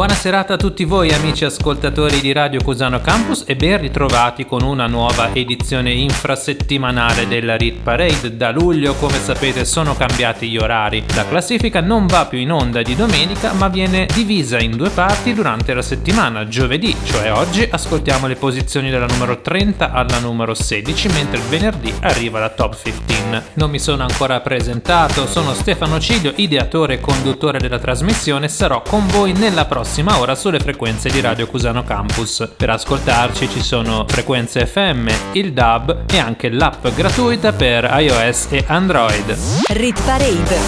Buona serata a tutti voi amici ascoltatori di Radio Cusano Campus e ben ritrovati con una nuova edizione infrasettimanale della Rit Parade. Da luglio, come sapete, sono cambiati gli orari. La classifica non va più in onda di domenica, ma viene divisa in due parti durante la settimana. Giovedì, cioè oggi, ascoltiamo le posizioni dalla numero 30 alla numero 16, mentre il venerdì arriva la top 15. Non mi sono ancora presentato, sono Stefano Ciglio, ideatore e conduttore della trasmissione, sarò con voi nella prossima prossima ora sulle frequenze di Radio Cusano Campus. Per ascoltarci ci sono frequenze FM, il DAB e anche l'app gratuita per iOS e Android. Rit Parade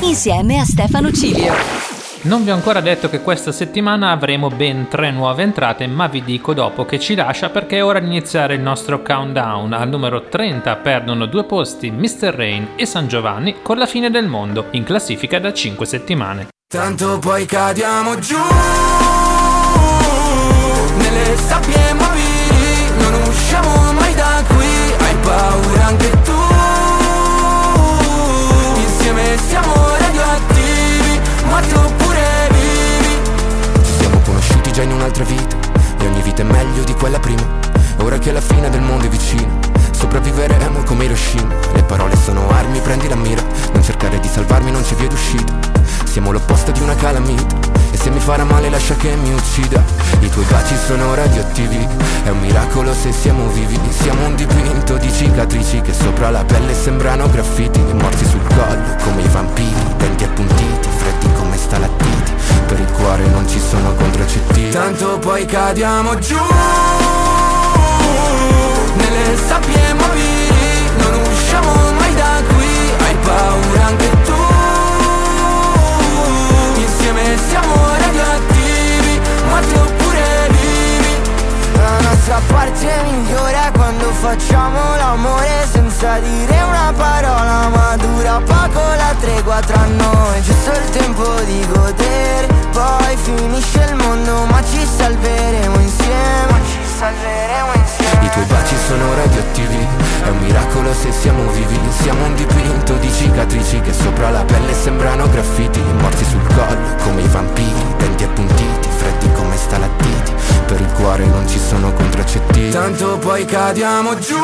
insieme a Stefano Cilio. Non vi ho ancora detto che questa settimana avremo ben tre nuove entrate, ma vi dico dopo che ci lascia perché è ora di iniziare il nostro countdown. Al numero 30 perdono due posti Mr. Rain e San Giovanni con la fine del mondo, in classifica da 5 settimane. Tanto poi cadiamo giù. Nelle sabbie mobili Non usciamo mai da qui. Hai paura anche tu. Insieme siamo radioattivi Morti oppure vivi. Ci siamo conosciuti già in un'altra vita E ogni vita è meglio di quella prima. Ora che la fine del mondo è vicina Sopravviveremo come Hiroshima. Le parole sono armi, prendi la mira. Non cercare di salvarmi, non c'è via d'uscita. Siamo l'opposto di una calamita. E se mi farà male lascia che mi uccida. I tuoi baci sono radioattivi. È un miracolo se siamo vivi. Siamo un dipinto di cicatrici Che sopra la pelle sembrano graffiti. Morti sul collo come i vampiri Denti appuntiti, freddi come stalattiti. Per il cuore non ci sono contraccettivi Tanto poi cadiamo giù Nelle sabbie mobili Non usciamo mai da qui. Hai paura anche tu? Insieme siamo radioattivi Morti oppure vivi. La nostra parte migliore quando facciamo l'amore Senza dire una parola ma dura poco la tregua tra noi. Giusto il tempo di godere Poi finisce il mondo ma ci salveremo insieme salveremo insieme. I tuoi baci sono radioattivi È un miracolo se siamo vivi. Siamo un dipinto di cicatrici Che sopra la pelle sembrano graffiti. Morti sul collo come i vampiri Denti appuntiti, freddi come stalattiti. Per il cuore non ci sono contraccettivi Tanto poi cadiamo giù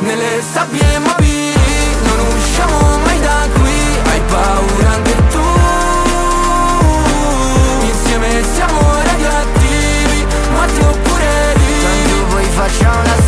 Nelle sabbie mobili. Non usciamo mai da qui Hai paura anche tu Tanto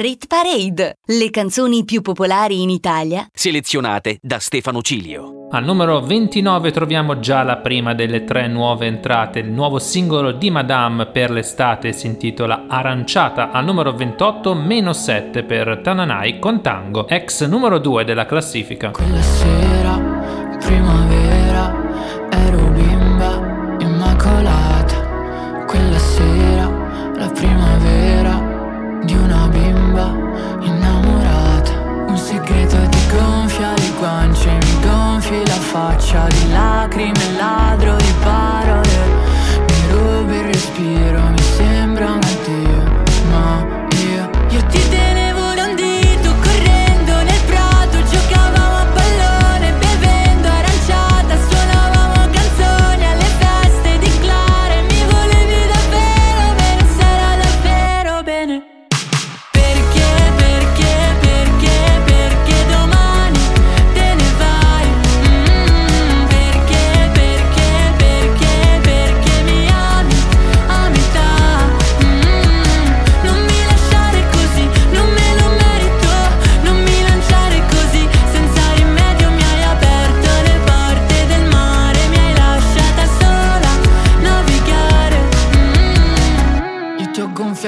Rit Parade, le canzoni più popolari in Italia. Selezionate da Stefano Cilio. Al numero 29 troviamo già la prima delle tre nuove entrate, il nuovo singolo di Madame per l'estate si intitola Aranciata, al numero 28 meno 7 per Tananai con Tango, ex numero 2 della classifica. Quella sera, primavera, faccia di lacrime, ladro di parole.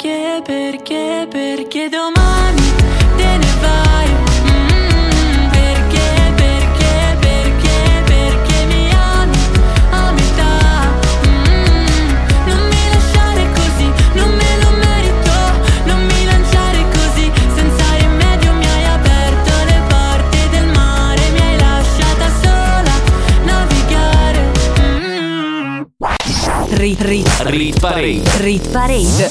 perché perché perché domani te ne vai Mm, perché perché perché perché mi ami a metà Mm, non mi lasciare così non me lo merito non mi lanciare così senza rimedio mi hai aperto le porte del mare mi hai lasciata sola navigare Mm. Rit, rit, Rit Parade. rit parade.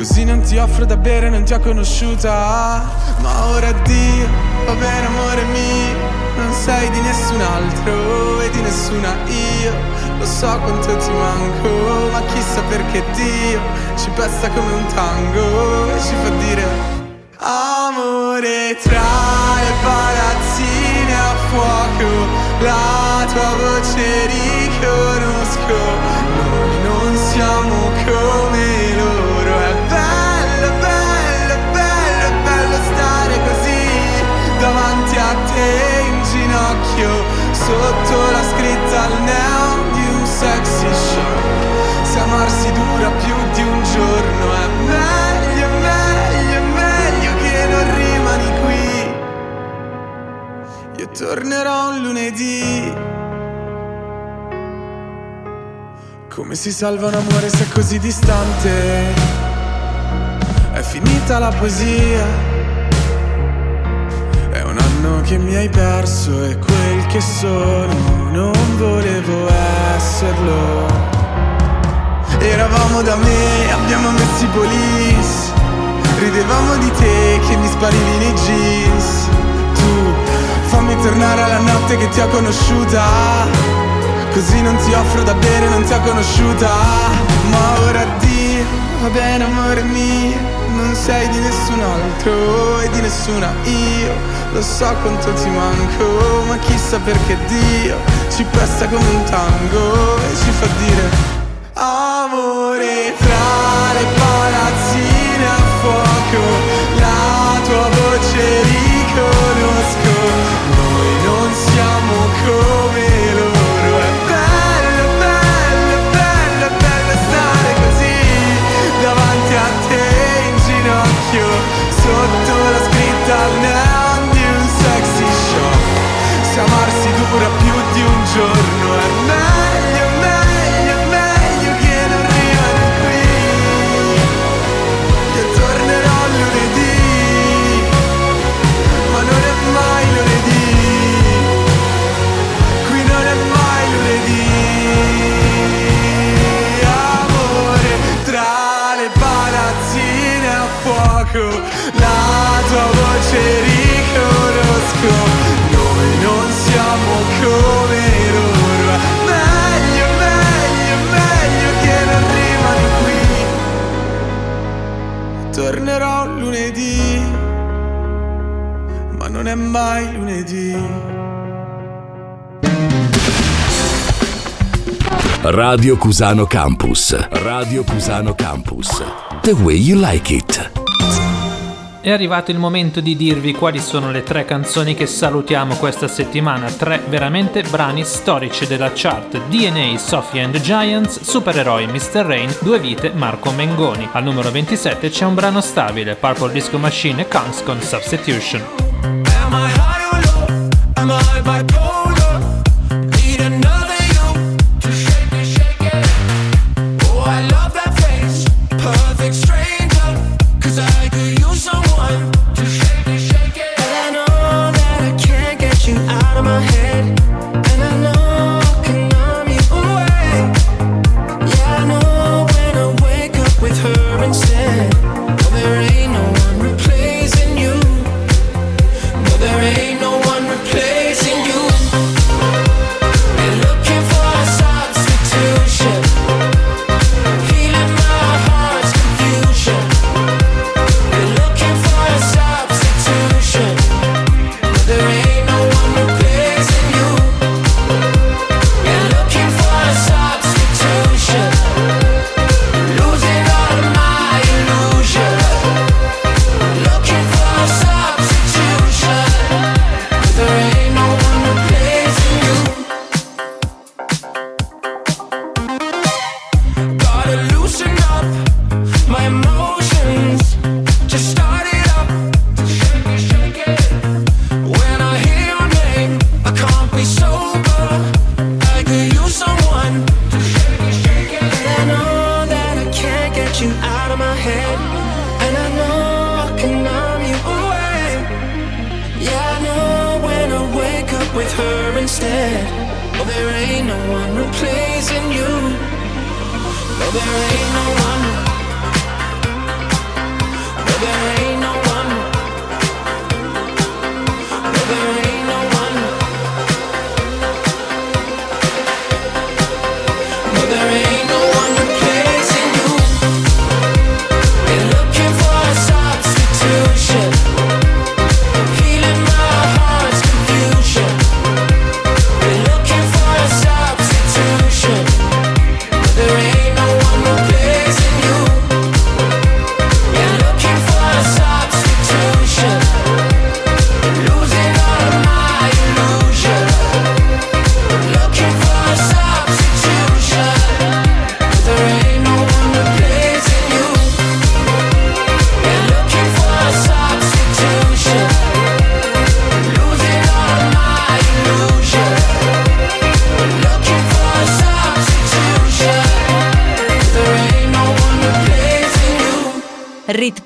Così non ti offro da bere, non ti ho conosciuta. Ma ora addio, va bene amore mio. Non sei di nessun altro e di nessuna io. Lo so quanto ti manco, ma chissà perché Dio Ci pesta come un tango e ci fa dire Amore tra le palazzine a fuoco. La tua voce riconosco al neon di un sexy show Se amarsi dura più di un giorno È meglio, meglio, meglio che non rimani qui Io tornerò un lunedì Come si salva un amore se è così distante? È finita la poesia. È un anno che mi hai perso e quel che sono non volevo esserlo. Eravamo da me, abbiamo messo i police. Ridevamo di te che mi sparivi nei jeans. Tu fammi tornare alla notte che ti ho conosciuta. Così non ti offro da bere, non ti ho conosciuta Ma ora addio, va bene amore mio Non sei di nessun altro e di nessuna io Lo so quanto ti manco, ma chissà perché Dio Ci presta come un tango e ci fa dire Amore tra le palazzine a fuoco La tua voce riconosco dura più di un giorno Radio Cusano Campus. Radio Cusano Campus. The way you like it. È arrivato il momento di dirvi quali sono le tre canzoni che salutiamo questa settimana, tre veramente brani storici della chart DNA Sophie and the Giants, Supereroi Mr. Rain, Due Vite Marco Mengoni. Al numero 27 c'è un brano stabile, Purple Disco Machine e Kungs con Substitution.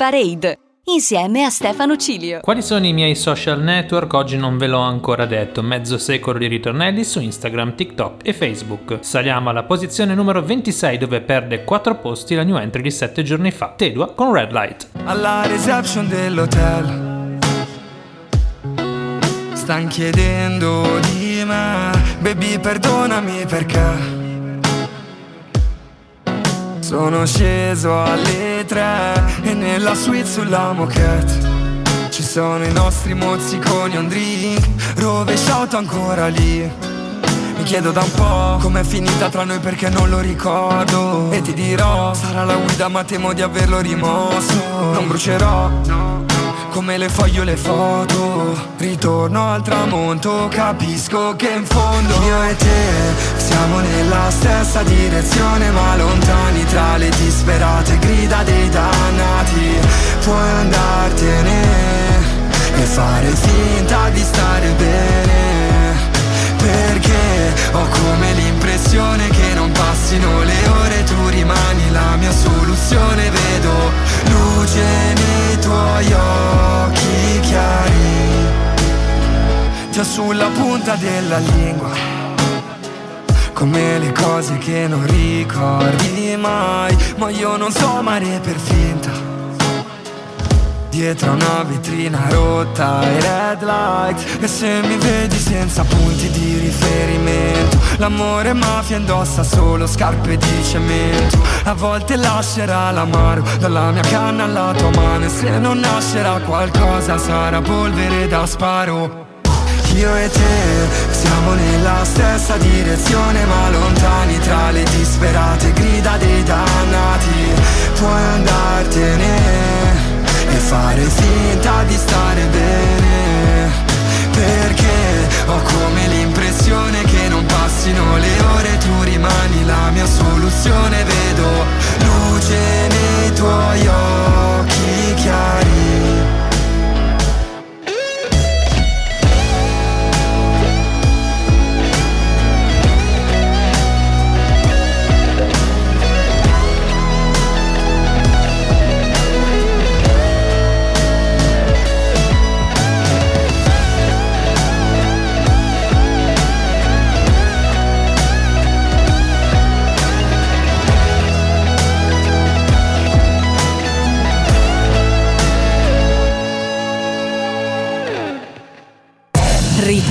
Parade insieme a Stefano Cilio. Quali sono i miei social network? Oggi non ve l'ho ancora detto. Mezzo secolo di ritornelli su Instagram, TikTok e Facebook. Saliamo alla posizione numero 26 dove perde 4 posti la new entry di 7 giorni fa. Tedua con Red Light. alla reception dell'hotel Stan chiedendo di me Baby perdonami perché Sono sceso alle tre E nella suite sulla moquette. Ci sono i nostri mozziconi, un drink Rovesciato ancora lì. Mi chiedo da un po' com'è finita tra noi perché non lo ricordo. E ti dirò, sarà la guida ma temo di averlo rimosso. Non brucerò, come le foglio le foto Ritorno al tramonto, capisco che in fondo Io e te siamo nella stessa direzione Ma lontani tra le disperate grida dei dannati. Puoi andartene e fare finta di stare bene perché ho come l'impressione che non passino le ore Tu rimani la mia soluzione Vedo luce nei tuoi occhi chiari. Già sulla punta della lingua Come le cose che non ricordi mai Ma io non so amare per finta Dietro una vetrina rotta e red light. E se mi vedi senza punti di riferimento L'amore mafia indossa solo scarpe di cemento. A volte lascerà l'amaro dalla mia canna alla tua mano E se non nascerà qualcosa sarà polvere da sparo. Io e te siamo nella stessa direzione ma lontani tra le disperate grida dei dannati. Puoi andartene e fare finta di stare bene. Perché ho come l'impressione che non passino le ore Tu rimani la mia soluzione. Vedo luce nei tuoi occhi chiari.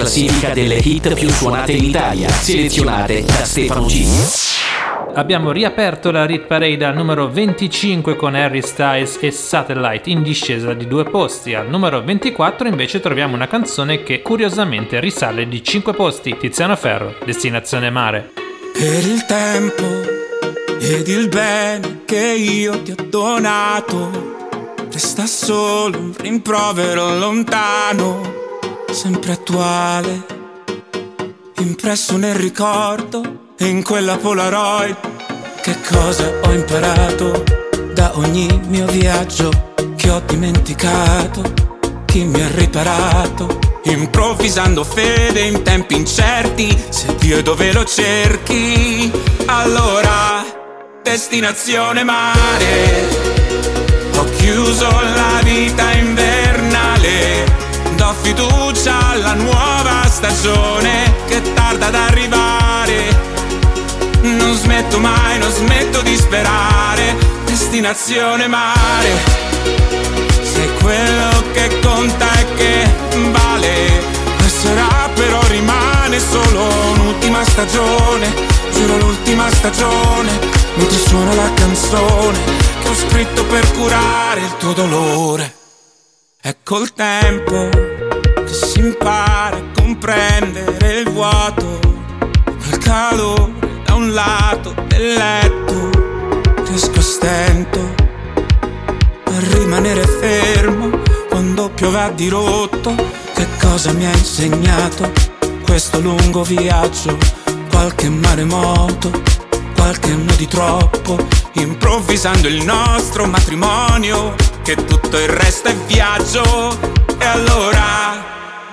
classifica delle hit più suonate in Italia, selezionate da Stefano Cini. Abbiamo riaperto la Rit Parade al numero 25 con Harry Styles e Satellite in discesa di due posti. Al numero 24 invece troviamo una canzone che curiosamente risale di 5 posti. Tiziano Ferro, Destinazione Mare. Per il tempo ed il bene che io ti ho donato, resta solo un rimprovero lontano sempre attuale, impresso nel ricordo e in quella Polaroid. Che cosa ho imparato da ogni mio viaggio che ho dimenticato? Chi mi ha riparato? Improvvisando fede in tempi incerti, se Dio è dove lo cerchi, allora destinazione mare. Ho chiuso la vita invernale, do fiducia alla nuova stagione che tarda ad arrivare. Non smetto mai, non smetto di sperare, destinazione mare. Sei quello che conta e che vale. Passerà però rimane solo un'ultima stagione. Giuro l'ultima stagione. Mentre suona la canzone che ho scritto per curare il tuo dolore. È col tempo che si impara a comprendere il vuoto. Quel calore da un lato del letto. Riesco a stento a rimanere fermo quando piove a dirotto. Che cosa mi ha insegnato questo lungo viaggio? Qualche maremoto, qualche anno di troppo, improvvisando il nostro matrimonio, che tutto il resto è viaggio. E allora,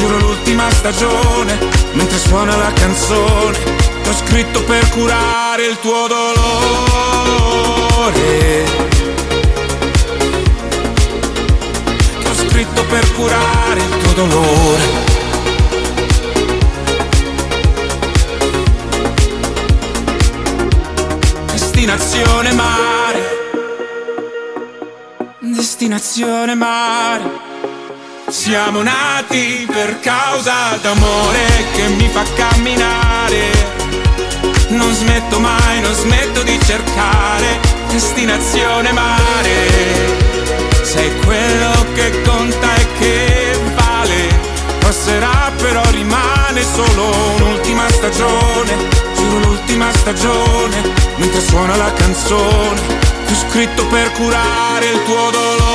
giuro l'ultima stagione, mentre suona la canzone che ho scritto per curare il tuo dolore. Che ho scritto per curare il tuo dolore. Destinazione mare. Destinazione mare. Siamo nati per causa d'amore che mi fa camminare. Non smetto mai, non smetto di cercare destinazione mare. Sei quello che conta e che vale. Passerà però rimane solo un'ultima stagione. Giuro l'ultima stagione. Mentre suona la canzone che scritto per curare il tuo dolore.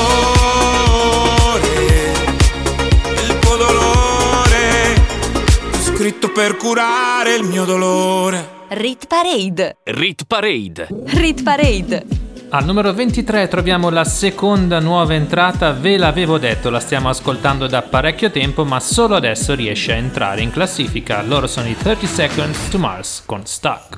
Scritto per curare il mio dolore. Rit Parade. Rit Parade. Rit Parade. Al numero 23 troviamo la seconda nuova entrata, ve l'avevo detto, la stiamo ascoltando da parecchio tempo, ma solo adesso riesce a entrare in classifica. Loro sono i 30 Seconds to Mars con Stuck.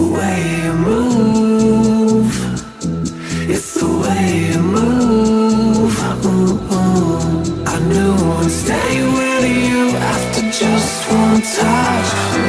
the way you move. It's the way you move. I knew I'd stay with you after just one touch.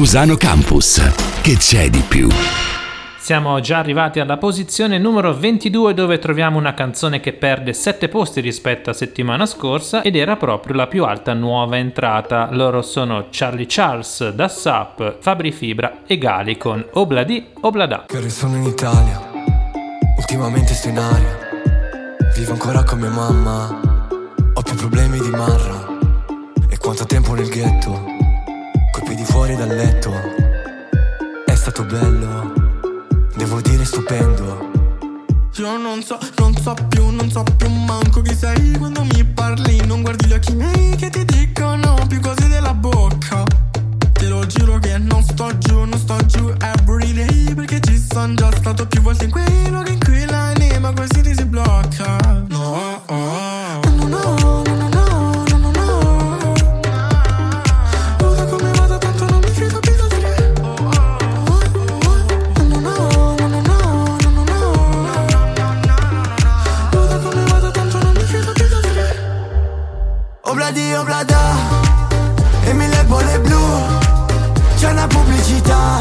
Cusano Campus. Che c'è di più? Siamo già arrivati alla posizione numero 22 dove troviamo una canzone che perde 7 posti rispetto a settimana scorsa ed era proprio la più alta nuova entrata. Loro sono Charlie Charles, Da Sap, Fabri Fibra e Gali con Obladi Oblada. Che sono in Italia, ultimamente sto in aria. Vivo ancora con mia mamma, ho più problemi di Marra. E quanto tempo nel ghetto, coi piedi fuori dal letto. È stato bello, devo dire stupendo. Io non so, non so più, non so più manco chi sei quando mi parli. Non guardi gli occhi miei che ti dicono più cose della bocca. Te lo giuro che non sto giù, non sto giù everyday perché ci sono già stato più volte in quei luoghi in cui l'anima quasi ti si blocca. No, oh. Obladi oblada e mille bolle blu. C'è una pubblicità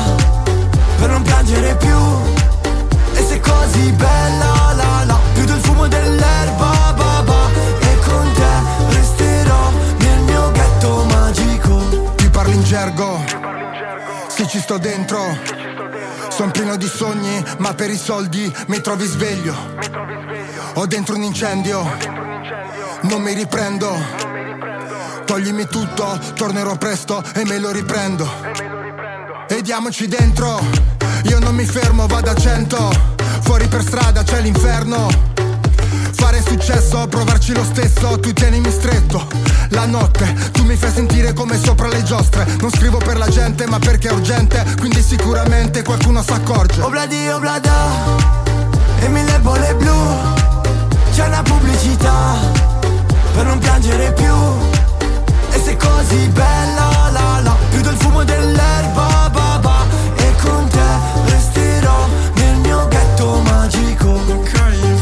per non piangere più. E sei così bella la la Più del fumo dell'erba ba E con te resterò nel mio ghetto magico. Ti parli in gergo Sì ci sto dentro. Sono pieno di sogni Ma per i soldi mi trovi sveglio. Ho dentro un incendio Non mi riprendo Toglimi tutto, tornerò presto e me lo riprendo E diamoci dentro Io non mi fermo, vado a cento Fuori per strada c'è l'inferno Fare successo, provarci lo stesso, tu tienimi stretto. La notte, tu mi fai sentire come sopra le giostre. Non scrivo per la gente, ma perché è urgente, quindi sicuramente qualcuno s'accorge. Obladi oblada e mille bolle blu C'è una pubblicità per non piangere più così bella la la. Più del fumo dell'erba ba E con te resterò nel mio ghetto magico. Ok,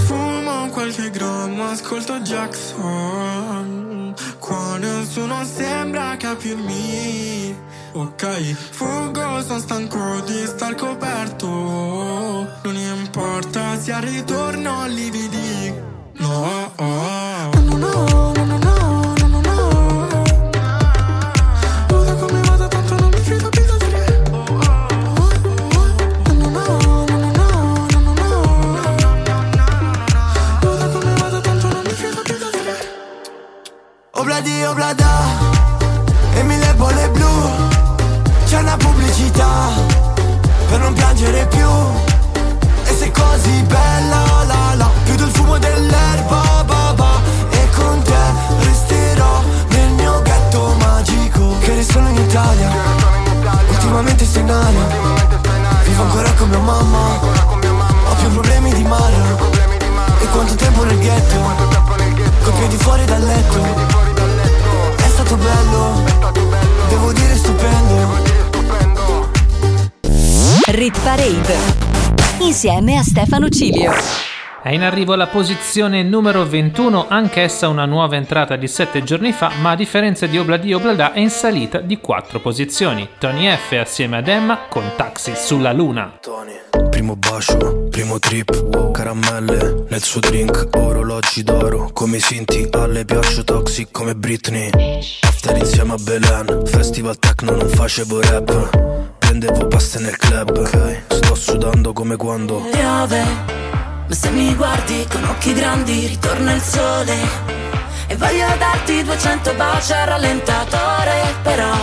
fumo qualche grammo, ascolto Jackson. Qua nessuno sembra capirmi. Ok, fuggo, sono stanco di star coperto. Non importa se al ritorno lividi No, oh. no, vita per non piangere più. E sei così bella la la Più del fumo dell'erba ba, ba. E con te resterò nel mio ghetto magico Che restano in Italia. Ultimamente sei in aria. Vivo ancora con mia mamma. Ho più problemi di mare. E quanto tempo nel ghetto. Con piedi fuori dal letto. È stato bello. Devo dire stupendo insieme a Stefano Cilio. È in arrivo la posizione numero 21, anch'essa una nuova entrata di 7 giorni fa, ma a differenza di Obladi Oblada è in salita di 4 posizioni. Tony F assieme ad Emma con Taxi sulla Luna. Primo bacio, primo trip, caramelle nel suo drink, orologi d'oro, come i Sinti, alle piaccio toxic come Britney. After insieme a Belen, festival techno non facevo rap, prendevo paste nel club, sto sudando come quando piove, ma se mi guardi con occhi grandi ritorna il sole e voglio darti 200 baci al rallentatore, però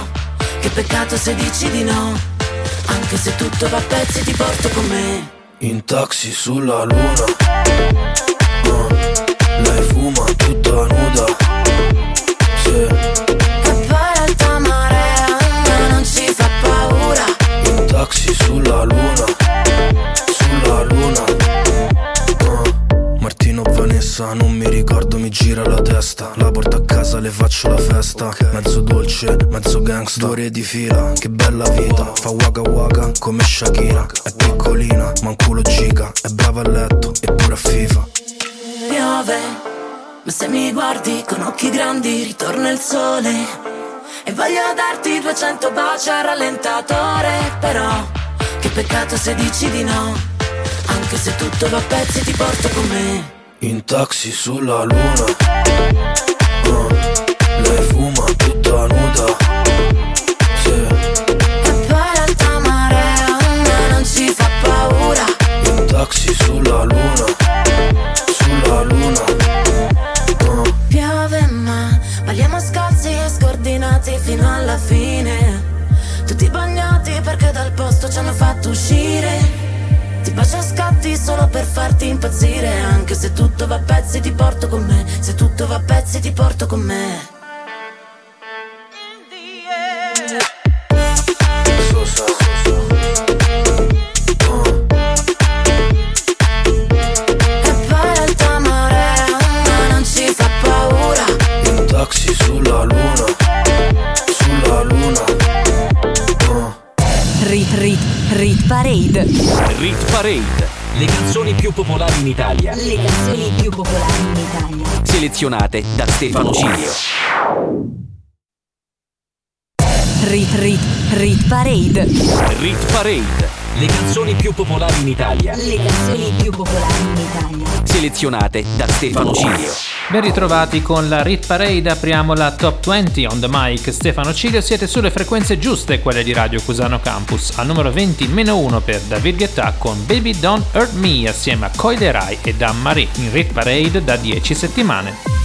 che peccato se dici di no, anche se tutto va a pezzi ti porto con me. in taxi sulla luna. Uh, lei fuma tutta nuda. Sì. Taxi sulla luna, sulla luna. Uh, Martino Vanessa, non mi ricordo, mi gira la testa. La porto a casa, le faccio la festa. Mezzo dolce, mezzo gangsta. Due ore di fila, che bella vita. Fa waka waka come Shakira. È piccolina, ma un culo giga. È brava a letto, eppure a FIFA. Piove, ma se mi guardi con occhi grandi ritorna il sole e voglio darti 200 baci al rallentatore, però che peccato se dici di no, anche se tutto va a pezzi ti porto con me. In taxi sulla luna. Uh, lei fuma tutta nuda. Sì. E poi marea, ma non ci fa paura. In taxi sulla luna, sulla luna. Uscire. Ti bacio a scatti solo per farti impazzire. Anche se tutto va a pezzi ti porto con me. Se tutto va a pezzi ti porto con me Rit Parade. Le canzoni più popolari in Italia. Le canzoni più popolari in Italia. Selezionate da Stefano Cilio. Rit Rit Rit Parade. Rit Parade. Le canzoni più popolari in Italia. Le canzoni più popolari in Italia. Selezionate da Stefano Cilio. Ben ritrovati con la Rit Parade, apriamo la Top 20 on the mic. Stefano Cilio, siete sulle frequenze giuste, quelle di Radio Cusano Campus. Al numero 20 meno 1 per David Guetta con Baby Don't Hurt Me assieme a Coy Rai e Dan Marie in Rit Parade da 10 settimane.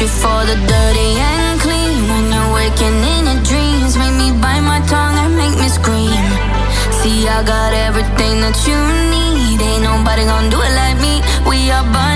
You for the dirty and clean. When you're waking in your dreams, make me bite my tongue and make me scream. See, I got everything that you need. Ain't nobody gonna do it like me. We are burning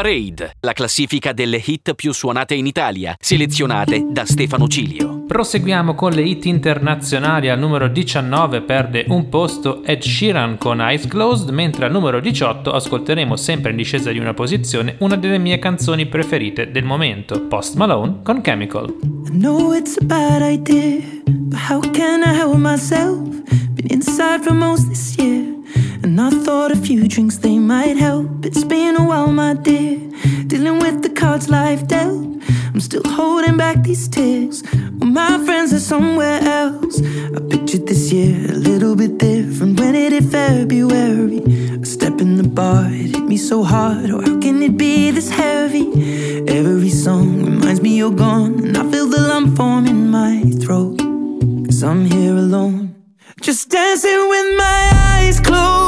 Parade, la classifica delle hit più suonate in Italia, selezionate da Stefano Cilio. Proseguiamo con le hit internazionali. Al numero 19 perde un posto Ed Sheeran con Eyes Closed, mentre al numero 18 ascolteremo sempre in discesa di una posizione una delle mie canzoni preferite del momento, Post Malone con Chemical. I know it's a bad idea, but how can I help myself? Been inside for most this year, and I thought a few drinks they might help. It's been a while, my dear, dealing with the cards life dealt. I'm still holding back these tears. Well, my friends are somewhere else. I pictured this year a little bit different when it hit February. A step in the bar, it hit me so hard. Oh, how can it be this heavy? Every song reminds me you're gone, and I feel the lump form in my throat. Cause I'm here alone, just dancing with my eyes closed.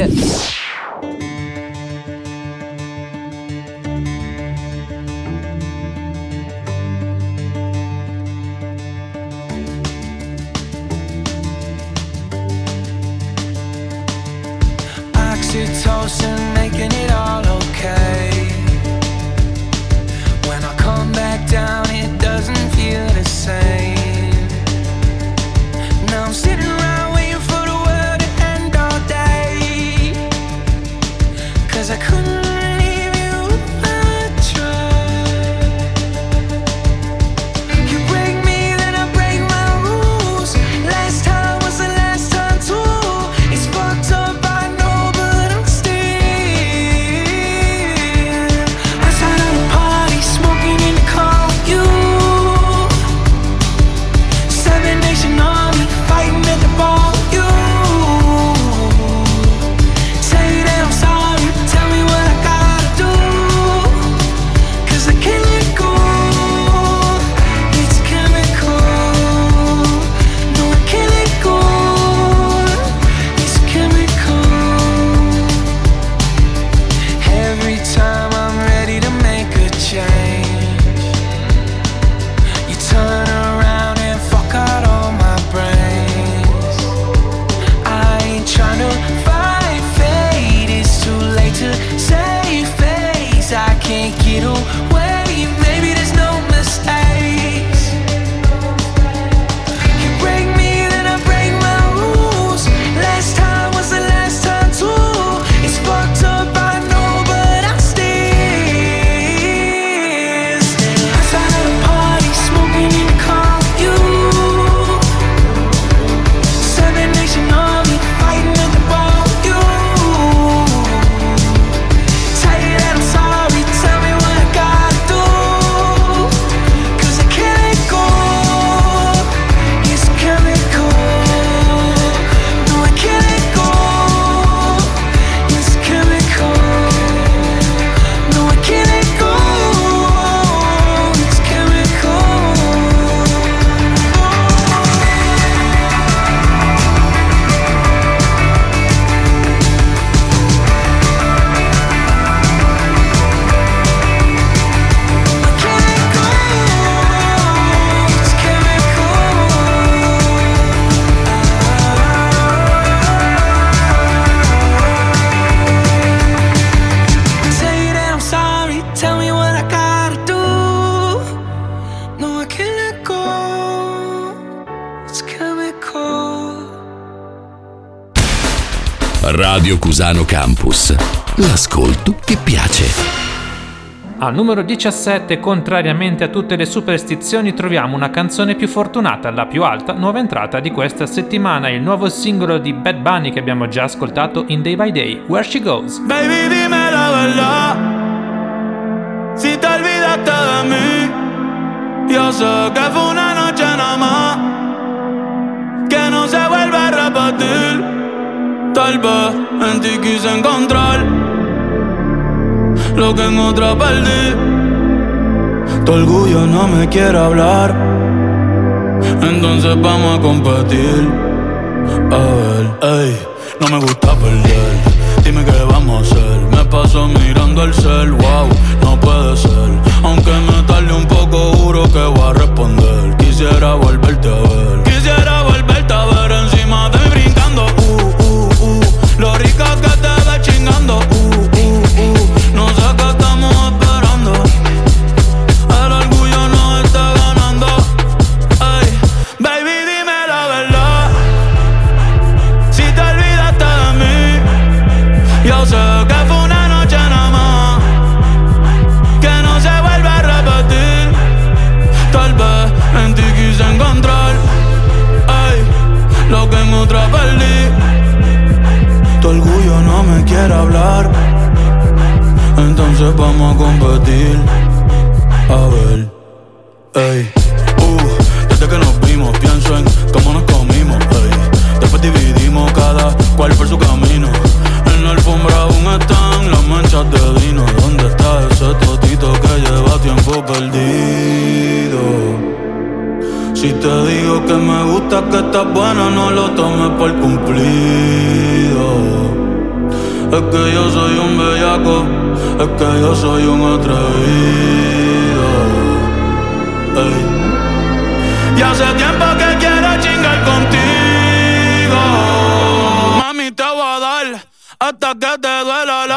Parade. Cusano Campus. L'ascolto che piace. Al numero 17, contrariamente a tutte le superstizioni, troviamo una canzone più fortunata, la più alta nuova entrata di questa settimana, il nuovo singolo di Bad Bunny che abbiamo già ascoltato in Day by Day, Where She Goes. Baby, dime la verdad. Si te olvidaste de mí, yo sé que fue una noche nada más. Que no se vuelve a repetir. Tal vez en ti quise encontrar lo que en otra perdí. Tu orgullo no me quiere hablar. Entonces vamos a competir. A ver, ey, no me gusta perder. Dime qué vamos a hacer. Me paso mirando el cel, wow, no puede ser. Aunque me tarde un poco, juro que voy a responder. Quisiera volverte a ver. Quisiera volverte a ver encima de buscando un Vamos a competir. A ver, ey. Uh, desde que nos vimos, pienso en cómo nos comimos, ey. Después dividimos cada cual por su camino. En la alfombra aún están las manchas de vino. ¿Dónde está ese totito que lleva tiempo perdido? Si te digo que me gusta, que estás buena, no lo tomes por cumplido. Es que yo soy un bellaco, es que yo soy un atrevido. Y hace tiempo que quiero chingar contigo. Mami, te voy a dar hasta que te duela la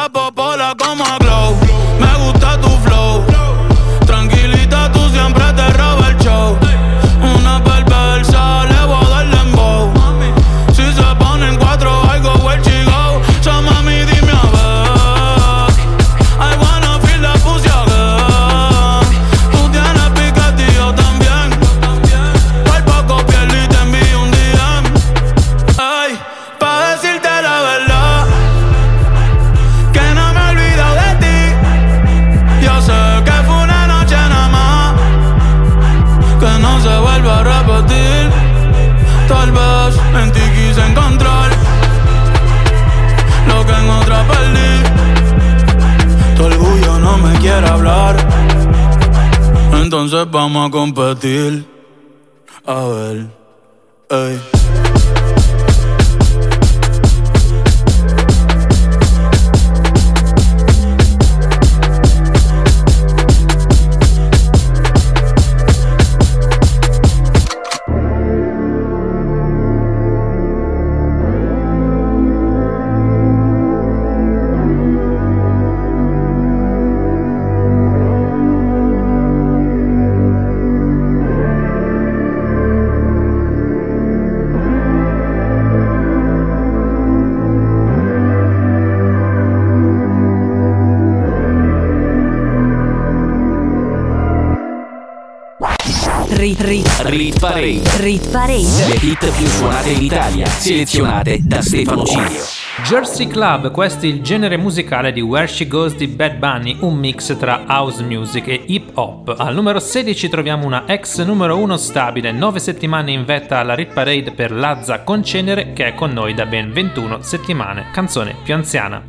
Rit parade. Le hit più suonate in Italia, selezionate da Stefano Cilio. Jersey Club, questo è il genere musicale di Where She Goes di Bad Bunny, un mix tra house music e hip hop. Al numero 16 troviamo una ex numero 1 stabile, 9 settimane in vetta alla Rit Parade per Lazza con Cenere che è con noi da ben 21 settimane, canzone più anziana.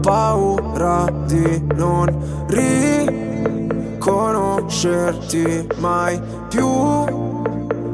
paura di non riconoscerti mai più.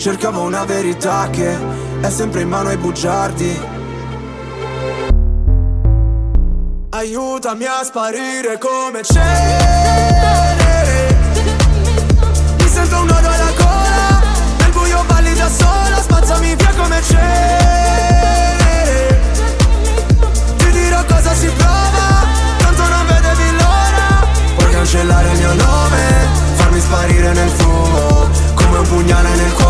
Cercavo una verità che è sempre in mano ai bugiardi. Aiutami a sparire come cenere. Mi sento un nodo alla gola. Nel buio balli da sola. Spazzami via come cenere. Ti dirò cosa si prova. Tanto non vedevi l'ora. Puoi cancellare il mio nome. Farmi sparire nel fumo. Come un pugnale nel cuore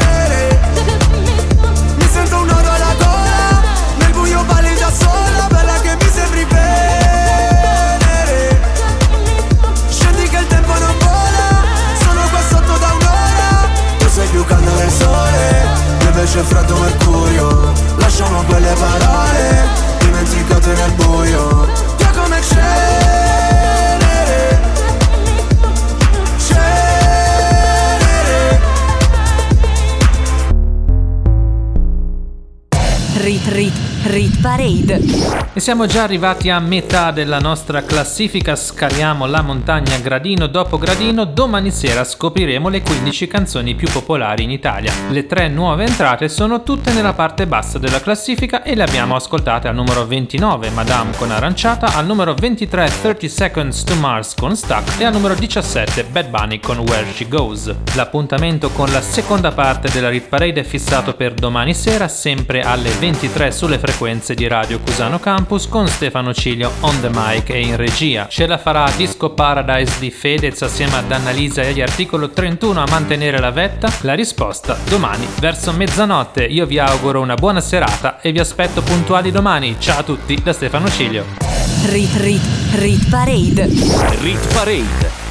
sola Bella che mi sembri venere Scendi che il tempo non vola Sono qua sotto da un'ora. Tu sei più caldo del sole Io invece freddo mercurio. Lasciamo quelle parole Dimenticate nel buio. Via come cenere. Rit Rit Rit Parade. E siamo già arrivati a metà della nostra classifica, scaliamo la montagna gradino dopo gradino, domani sera scopriremo le 15 canzoni più popolari in Italia. Le tre nuove entrate sono tutte nella parte bassa della classifica e le abbiamo ascoltate al numero 29 Madame con Aranciata, al numero 23 30 Seconds to Mars con Stuck e al numero 17 Bad Bunny con Where She Goes. L'appuntamento con la seconda parte della Rit Parade è fissato per domani sera, sempre alle 23 sulle frequenze di Radio Cusano Campus con Stefano Ciglio on the mic e in regia. Ce la farà Disco Paradise di Fedez assieme ad Annalisa e agli articolo 31 a mantenere la vetta? La risposta domani verso mezzanotte. Io vi auguro una buona serata e vi aspetto puntuali domani. Ciao a tutti da Stefano Ciglio. Rit Rit Rit Parade. Rit Parade.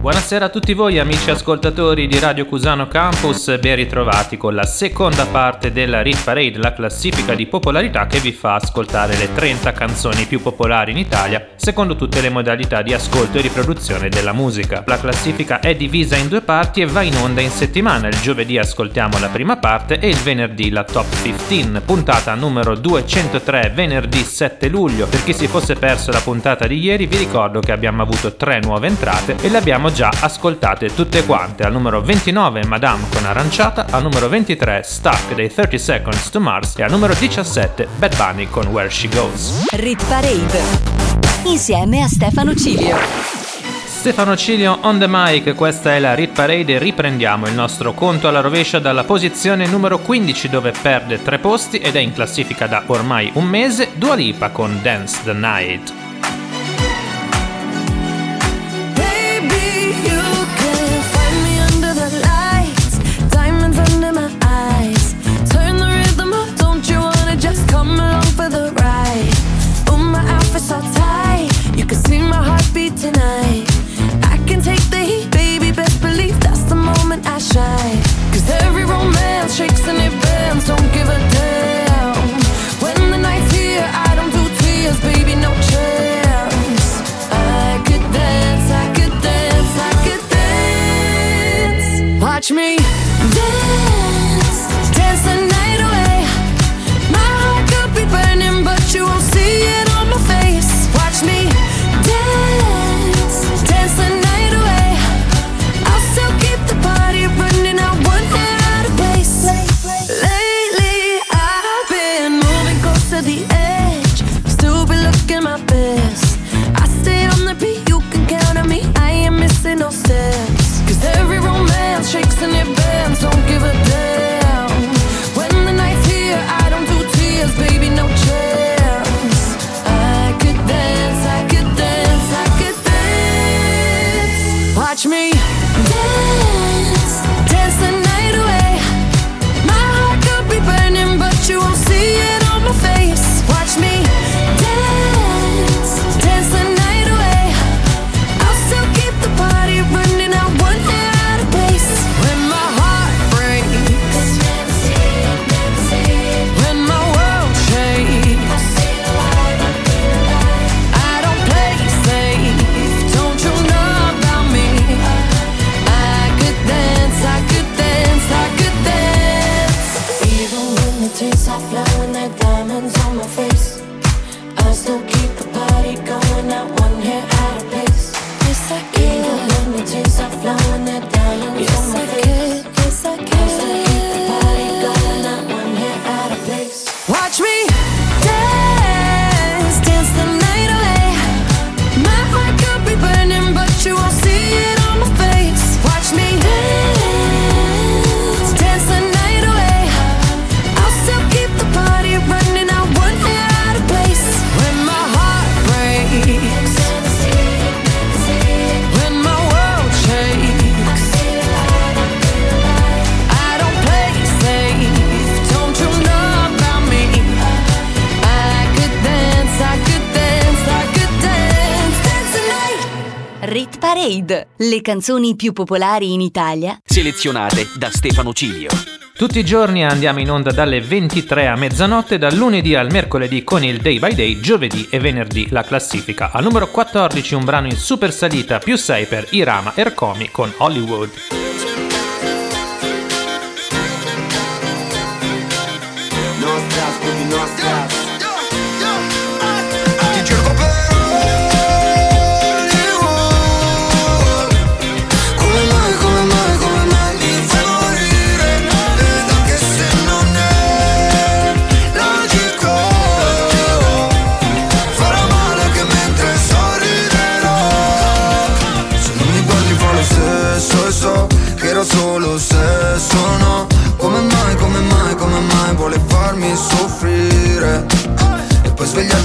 Buonasera a tutti voi amici ascoltatori di Radio Cusano Campus, ben ritrovati con la seconda parte della Rit Parade, la classifica di popolarità che vi fa ascoltare le 30 canzoni più popolari in Italia, secondo tutte le modalità di ascolto e riproduzione della musica. La classifica è divisa in due parti e va in onda in settimana, il giovedì ascoltiamo la prima parte e il venerdì la top 15, puntata numero 203 venerdì 7 luglio. Per chi si fosse perso la puntata di ieri vi ricordo che abbiamo avuto tre nuove entrate e le abbiamo già ascoltate tutte quante. Al numero 29 Madame con Aranciata, al numero 23 Stuck dei 30 Seconds to Mars e al numero 17 Bad Bunny con Where She Goes. Rit Parade. Insieme a Stefano Cilio. Stefano Cilio on the mic, questa è la Rit Parade e riprendiamo il nostro conto alla rovescia dalla posizione numero 15 dove perde tre posti ed è in classifica da ormai un mese Dua Lipa con Dance the Night. Parade, le canzoni più popolari in Italia Selezionate da Stefano Cilio. Tutti i giorni andiamo in onda dalle 23 a mezzanotte, dal lunedì al mercoledì con il Day by Day, giovedì e venerdì la classifica. Al numero 14 un brano in super salita più 6 per Irama Ercomi con Hollywood.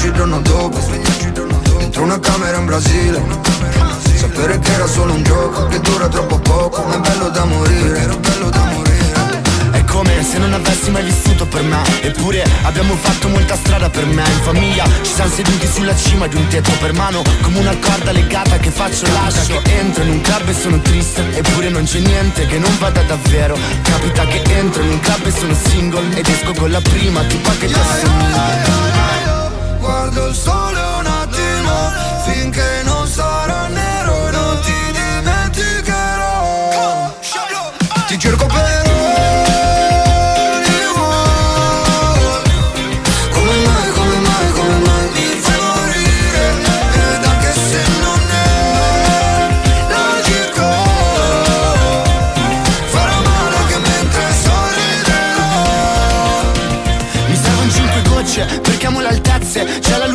Svegliarci il giorno dopo Dentro una camera in Brasile. Sapere che era solo un gioco Che dura troppo poco Ma è bello da morire. È come se non avessi mai vissuto per me. Eppure abbiamo fatto molta strada per me. In famiglia ci siamo seduti sulla cima di un tetto per mano Come una corda legata che faccio lascio. Che entro in un club e sono triste Eppure non c'è niente che non vada davvero. Capita che entro in un club e sono single Ed esco con la prima tipa che ti assomiglia Guardo il sole un attimo Finché non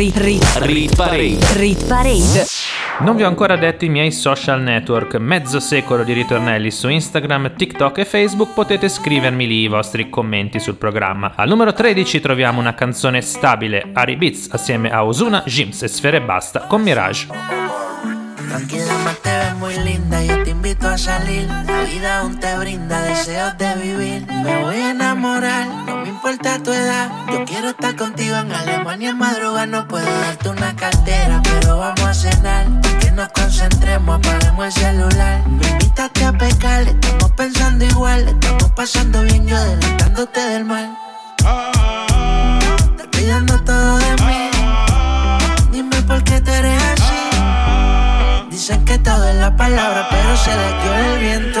Rit, rit, Rit Parade. rit parade. Non vi ho ancora detto i miei social network, mezzo secolo di ritornelli su Instagram, TikTok e Facebook, potete scrivermi lì i vostri commenti sul programma. Al numero 13 troviamo una canzone stabile, Ari Beats assieme a Osuna, Jims e Sfere Basta con Mirage. Tranquila, ves muy linda, yo te invito salir. La vida aún te brinda deseos de vivir. Me voy a enamorar, no me importa tu edad. Yo quiero estar contigo en Alemania en madrugada. No puedo darte una cartera, pero vamos a cenar. Que nos concentremos, apaguemos el celular. Me invitaste a pecar, estamos pensando igual. Estamos pasando bien, yo adelantándote del mal. Te pidiendo todo de mí. Dime por qué tú eres. Dicen que todo es la palabra, pero se la el viento.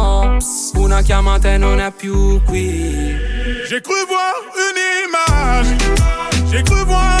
Una chiamata e non è più qui. J'ai cru voir une image, j'ai cru voir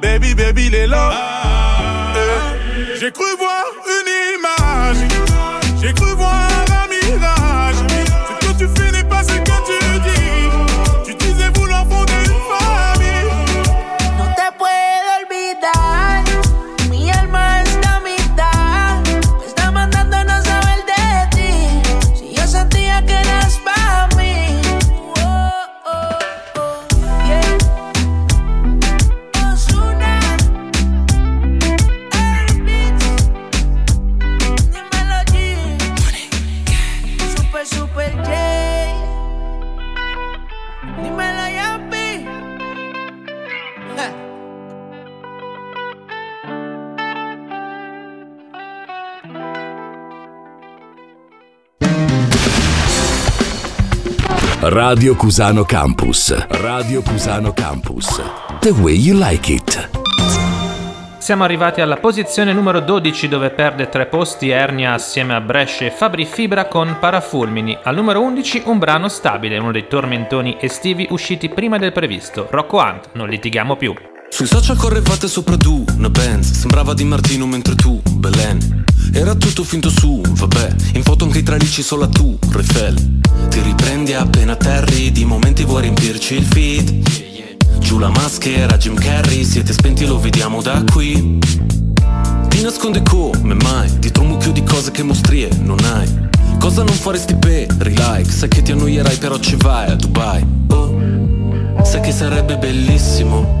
Baby, baby, les là. Eh, J'ai cru voir une image. J'ai cru voir Radio Cusano Campus. Radio Cusano Campus. The way you like it. Siamo arrivati alla posizione numero 12 dove perde tre posti Ernia assieme a Brescia e Fabri Fibra con Parafulmini. Al numero 11 un brano stabile, uno dei tormentoni estivi usciti prima del previsto. Rocco Hunt, non litighiamo più. Sui social correvate sopra tu, una Benz Sembrava di Martino mentre tu, Belen. Era tutto finto su, vabbè. In foto anche i tralicci solo a tu, Refel Ti riprendi appena atterri Di momenti vuoi riempirci il feed. Giù la maschera, Jim Carrey Siete spenti, lo vediamo da qui. Ti nasconde come mai Dietro un mucchio di cose che mostrie non hai. Cosa non faresti per like Sai che ti annoierai però ci vai a Dubai. Oh, sai che sarebbe bellissimo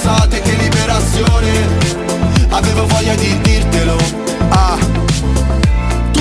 pensate che liberazione? Avevo voglia di dirtelo, ah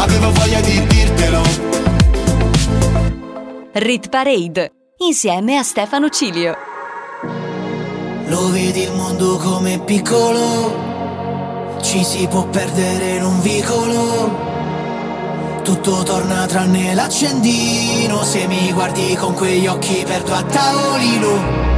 Avevo voglia di dirtelo Rit Parade insieme a Stefano Cilio. Lo vedi il mondo come piccolo, ci si può perdere in un vicolo. Tutto torna tranne l'accendino, se mi guardi con quegli occhi perdo a tavolino.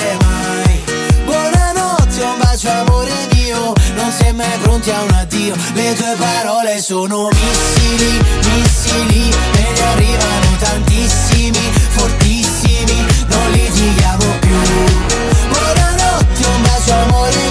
pronti a un addio. Le tue parole sono missili, missili Me ne arrivano tantissimi, fortissimi Non litighiamo più. Buonanotte, un bacio amore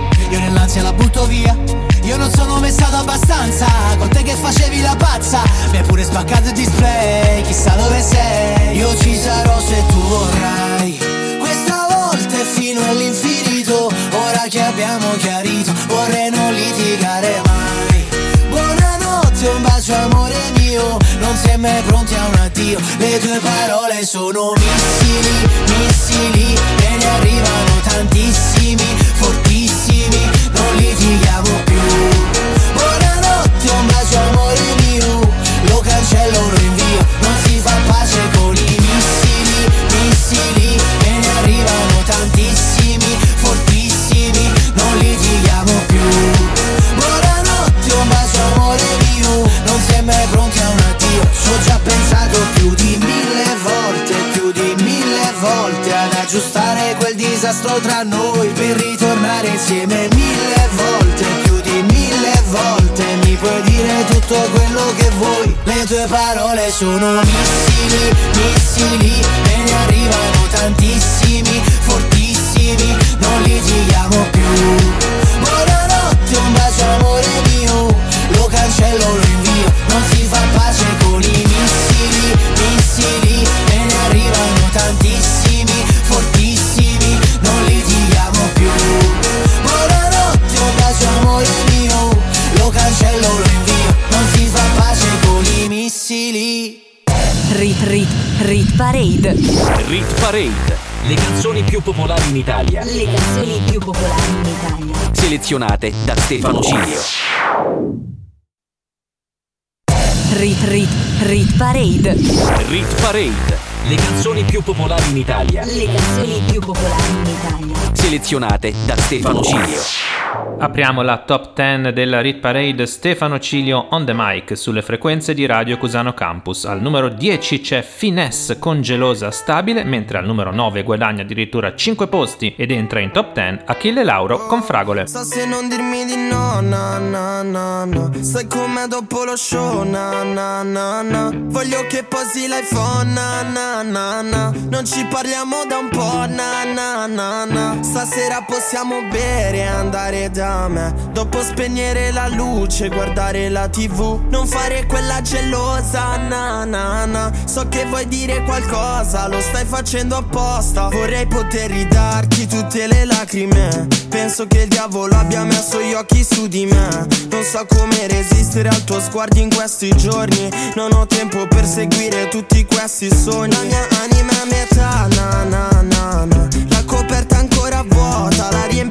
Io nell'ansia la butto via. Io non sono mai stato abbastanza. Con te che facevi la pazza. Mi hai pure spaccato il display. Chissà dove sei. Io ci sarò se tu vorrai. Questa volta è fino all'infinito. Ora che abbiamo chiarito. Vorrei non litigare mai. Buonanotte, un bacio amore mio Non sei mai pronti a un addio. Le tue parole sono missili, missili E ne arrivano tantissimi, fortissimi. Non litighiamo più. Buonanotte, un bacio amore mio. Lo cancello, lo invio. Non si fa pace con i missili, missili E ne arrivano tantissimi, fortissimi. Non litighiamo più di mille volte Più di mille volte Ad aggiustare quel disastro tra noi Per ritornare insieme mille volte Più di mille volte. Mi puoi dire tutto quello che vuoi Le tue parole sono missili, missili E ne arrivano tantissimi, fortissimi Non litighiamo più. Buonanotte, un bacio amore mio cancello lo invio Non si fa pace con i missili, missili E ne arrivano tantissimi, fortissimi Non li tiriamo più Buonanotte, un bacio amore mio Lo cancello lo invio Non si fa pace con i missili Rit, rit, rit parade Rit parade le canzoni più popolari in Italia. Le canzoni più popolari in Italia. Selezionate da Stefano Cilio. Rit Rit Rit Parade. Rit Parade. Le canzoni più popolari in Italia. Le canzoni più popolari in Italia. Selezionate da Stefano Cilio. Apriamo la top 10 della Rit Parade Stefano Cilio on the mic sulle frequenze di Radio Cusano Campus. Al numero 10 c'è Finesse con Gelosa Stabile, mentre al numero 9 guadagna addirittura 5 posti ed entra in top 10 Achille Lauro con Fragole. So se non dirmi di no, na na na na Sai com'è dopo lo show, na na na na Voglio che posi l'iPhone, na na na na. Non ci parliamo da un po', na na na na. Stasera possiamo bere e andare da me. Dopo spegnere la luce, guardare la tv Non fare quella gelosa, na na na. So che vuoi dire qualcosa, lo stai facendo apposta. Vorrei poter ridarti tutte le lacrime. Penso che il diavolo abbia messo gli occhi su di me. Non so come resistere al tuo sguardo in questi giorni. Non ho tempo per seguire tutti questi sogni La mia anima è metà, na na na na. La coperta ancora vuota, la riempio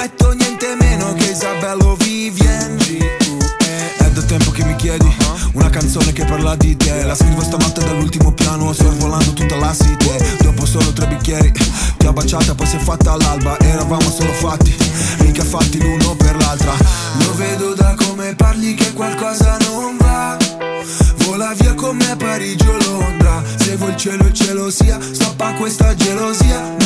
Metto niente meno che Isabello Vivien. È da tempo che mi chiedi Una canzone che parla di te. La scrivo stamattina dall'ultimo piano Sorvolando tutta la city. Dopo solo tre bicchieri Ti ho baciata poi si è fatta all'alba Eravamo solo fatti Mica fatti l'uno per l'altra. Lo vedo da come parli che qualcosa non va. Vola via con me a Parigi o Londra. Se vuoi il cielo il cielo sia. Stoppa questa gelosia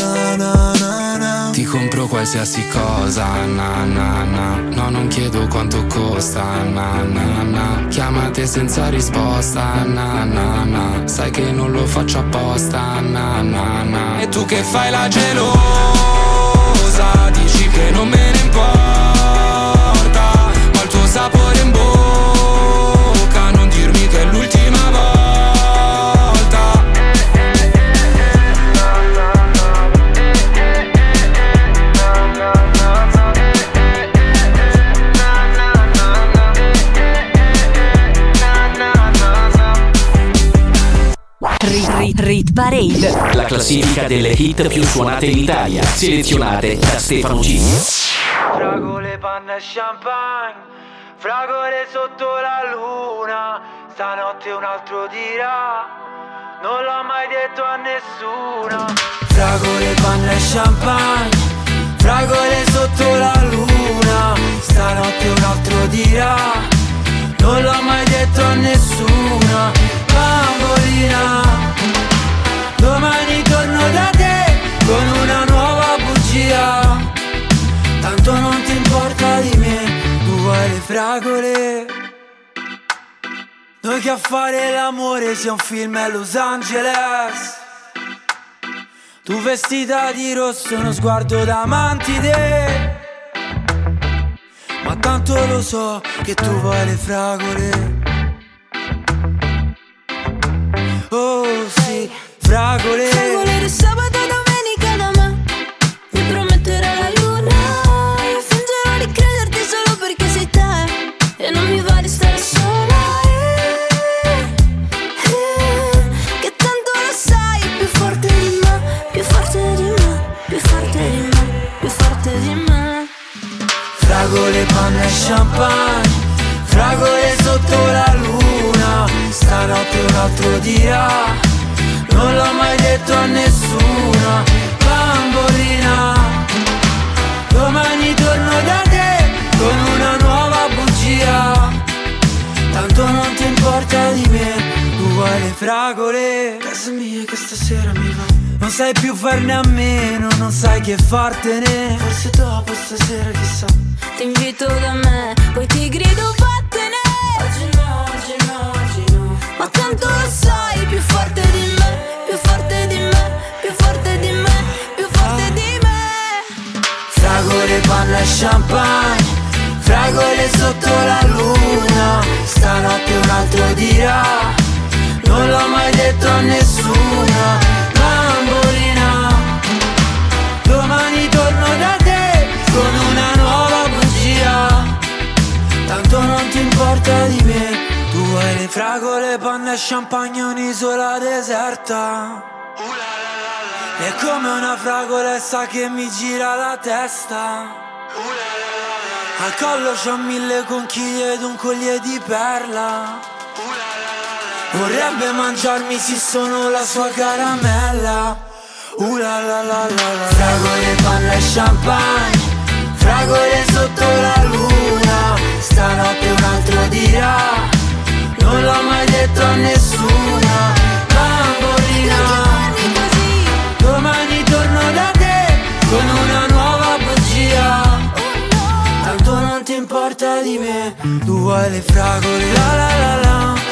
qualsiasi cosa, na na na. No, non chiedo quanto costa, na na na. Chiamate senza risposta, na na na. Sai che non lo faccio apposta, na na na. E tu che fai la gelosa Dici che non me ne importa. Ma il tuo sapore in bocca Non dirmi che è l'ultima volta Rit Rit Parade. La classifica delle hit più suonate in Italia. Selezionate da Stefano Cilio. Fragole, panna e champagne Fragole sotto la luna Stanotte un altro dirà Non l'ho mai detto a nessuno Fragole, panna e champagne Fragole sotto la luna Stanotte un altro dirà Non l'ho mai detto a nessuno Bambolina Domani torno da te Con una nuova bugia Tanto non ti importa di me, tu vuoi le fragole. Noi che a fare l'amore sia un film a Los Angeles. Tu vestita di rosso, uno sguardo da mantide. Ma tanto lo so che tu vuoi le fragole. Oh sì, fragole. Fragole di sabato e domenica da me Mi prometterai la luna. Io fingerò di crederti solo perché sei te. E non mi va di stare sola eh, eh, Che tanto lo sai Più forte di me Più forte di me Più forte di me Più forte di me. Fragole, panna e champagne. Fragole sotto la luna. Stanotte un altro dirà Non l'ho mai detto a nessuno Bambolina. Domani torno da te con una nuova bugia. Tanto non ti importa di me Tu vuoi le fragole Casa mia che stasera mi va Non sai più farne a meno Non sai che fartene. Forse dopo stasera chissà. Ti invito da me, poi ti grido Fragole, panna e champagne Fragole sotto la luna Stanotte un altro dirà Non l'ho mai detto a nessuna Bambolina. Domani torno da te Con una nuova bugia Tanto non ti importa di me Tu vuoi le fragole, panna e champagne Un'isola deserta è come una fragolessa che mi gira la testa. Al collo c'ho mille conchiglie ed un collier di perla. Vorrebbe mangiarmi sì sono la sua caramella. Uh la la la la Fragole, panna e champagne. Fragole sotto la luna. Stanotte un altro dirà Non l'ho mai detto a nessuna importa di me. Tu vuoi le fragole La la la la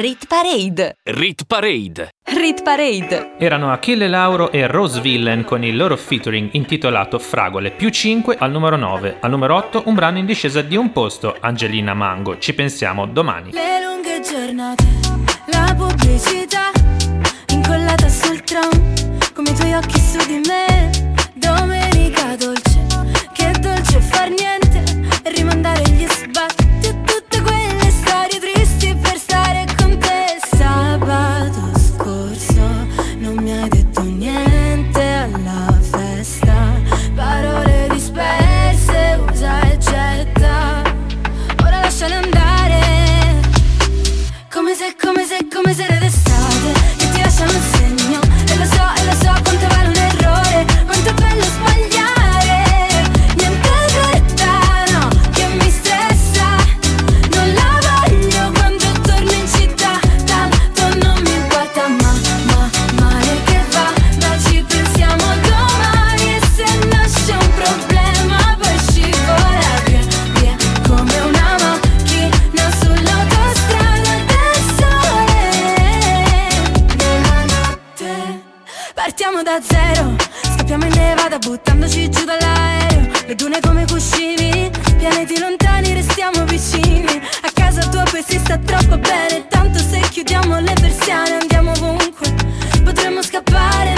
Rit Parade. Rit Parade. Rit Parade. Erano Achille Lauro e Rose Villain con il loro featuring intitolato Fragole più 5 al numero 9. Al numero 8 un brano in discesa di un posto, Angelina Mango. Ci pensiamo domani. Le lunghe giornate, la pubblicità Incollata sul tram, come i tuoi occhi su di me Domenica dolce, che dolce far niente E rimandare gli sbatti is it? Da zero. Scappiamo in nevada buttandoci giù dall'aereo. Le dune come cuscini Pianeti lontani restiamo vicini. A casa tua poi si sta troppo bene Tanto se chiudiamo le persiane andiamo ovunque. Potremmo scappare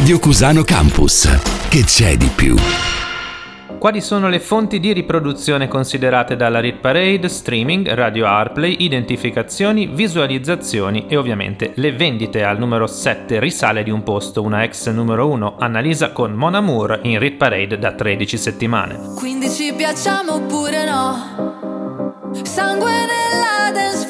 Radio Cusano Campus. Che c'è di più? Quali sono le fonti di riproduzione considerate dalla Rit Parade? Streaming, radio Airplay, identificazioni, visualizzazioni e ovviamente le vendite al numero 7 risale di un posto, una ex numero 1, Annalisa con Mon Amour in Rit Parade da 13 settimane. Quindi ci piacciamo oppure no? Sangue nella dance.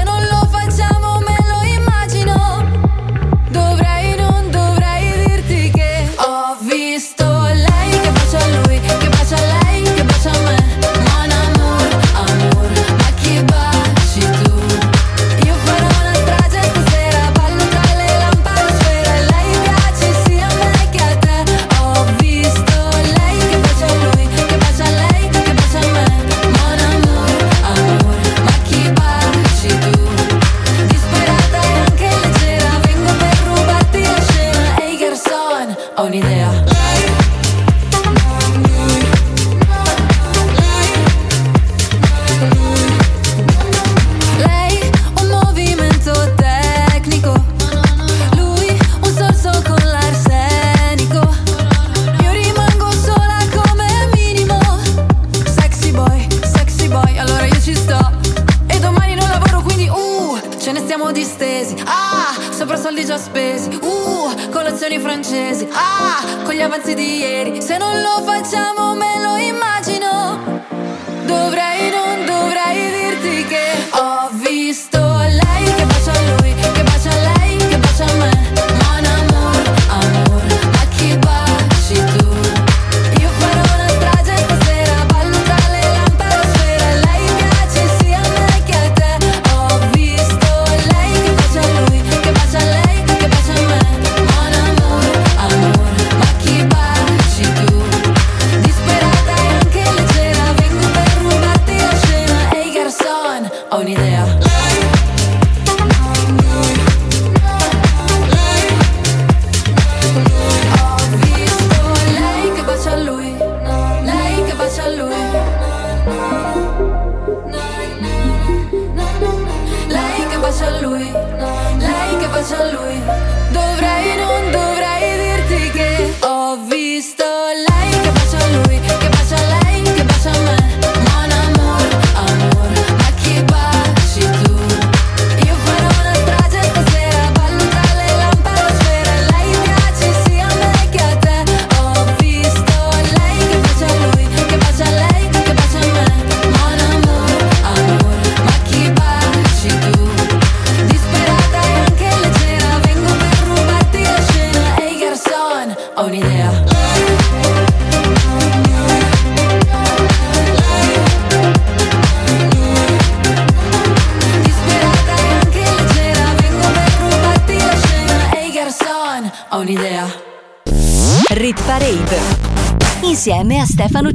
garçon, ho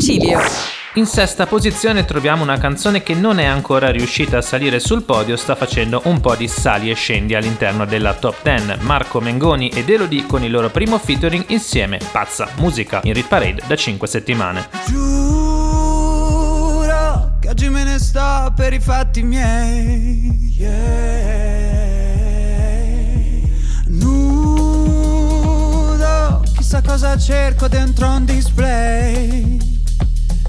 a Stefano Cilio. In sesta posizione troviamo una canzone che non è ancora riuscita a salire sul podio, sta facendo un po' di sali e scendi all'interno della top 10. Marco Mengoni ed Elodie con il loro primo featuring insieme, Pazza, musica in Rit Parade da 5 settimane. Giuro che oggi me ne sto per i fatti miei. Yeah. Nudo, chissà cosa cerco dentro un display.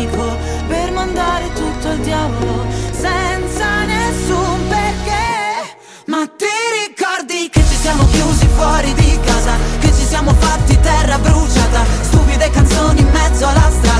panico per mandare tutto al diavolo senza nessun perché. Ma ti ricordi che ci siamo chiusi fuori di casa? Che ci siamo fatti terra bruciata? Stupide canzoni in mezzo alla strada.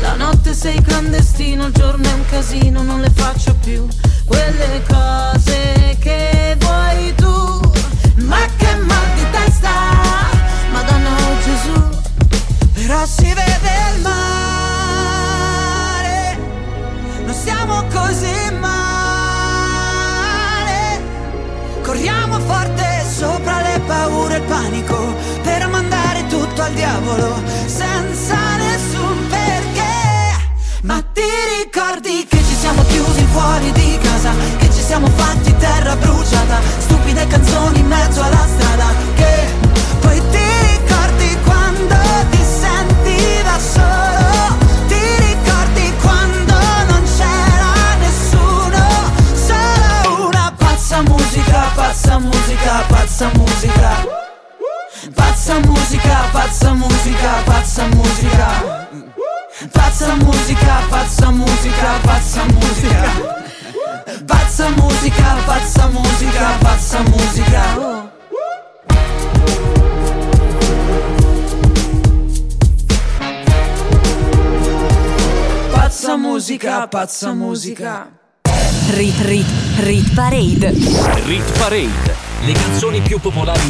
la notte sei clandestino, il giorno è un casino, non le faccio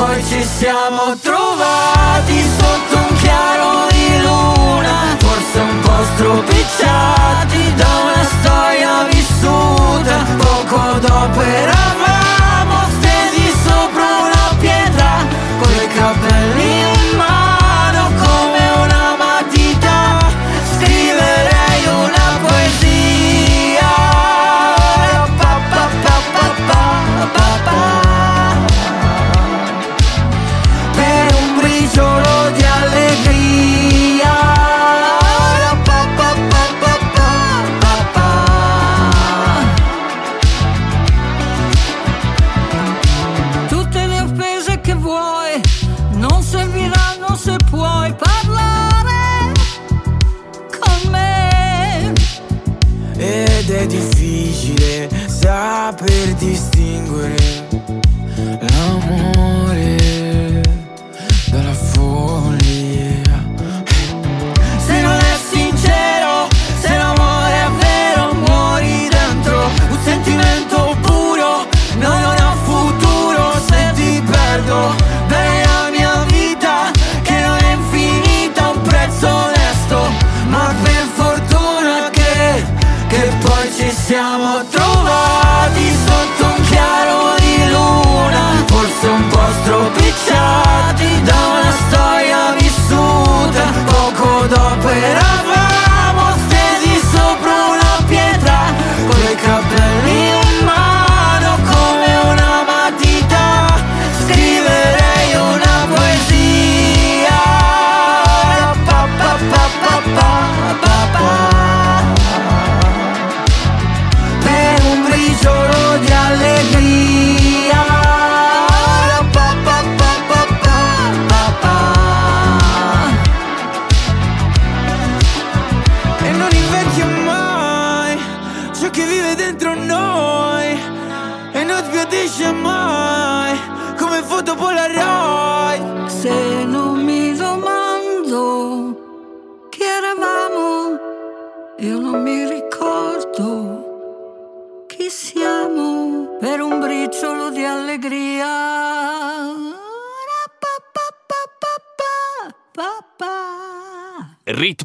poi ci siamo trovati sotto un chiaro di luna Forse un po' stropicciati da una storia vissuta Poco dopo eravamo non serviranno se puoi parlare con me. Ed è difficile saper distinguere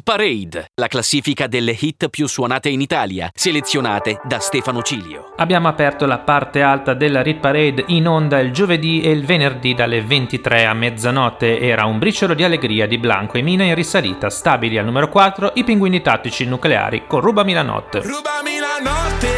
Parade, la classifica delle hit più suonate in Italia, selezionate da Stefano Cilio. Abbiamo aperto la parte alta della Rit Parade in onda il giovedì e il venerdì dalle 23 a mezzanotte. Era un briciolo di allegria di Blanco e Mina in risalita, stabili al numero 4 i pinguini tattici nucleari con Rubami la notte. Rubami la notte,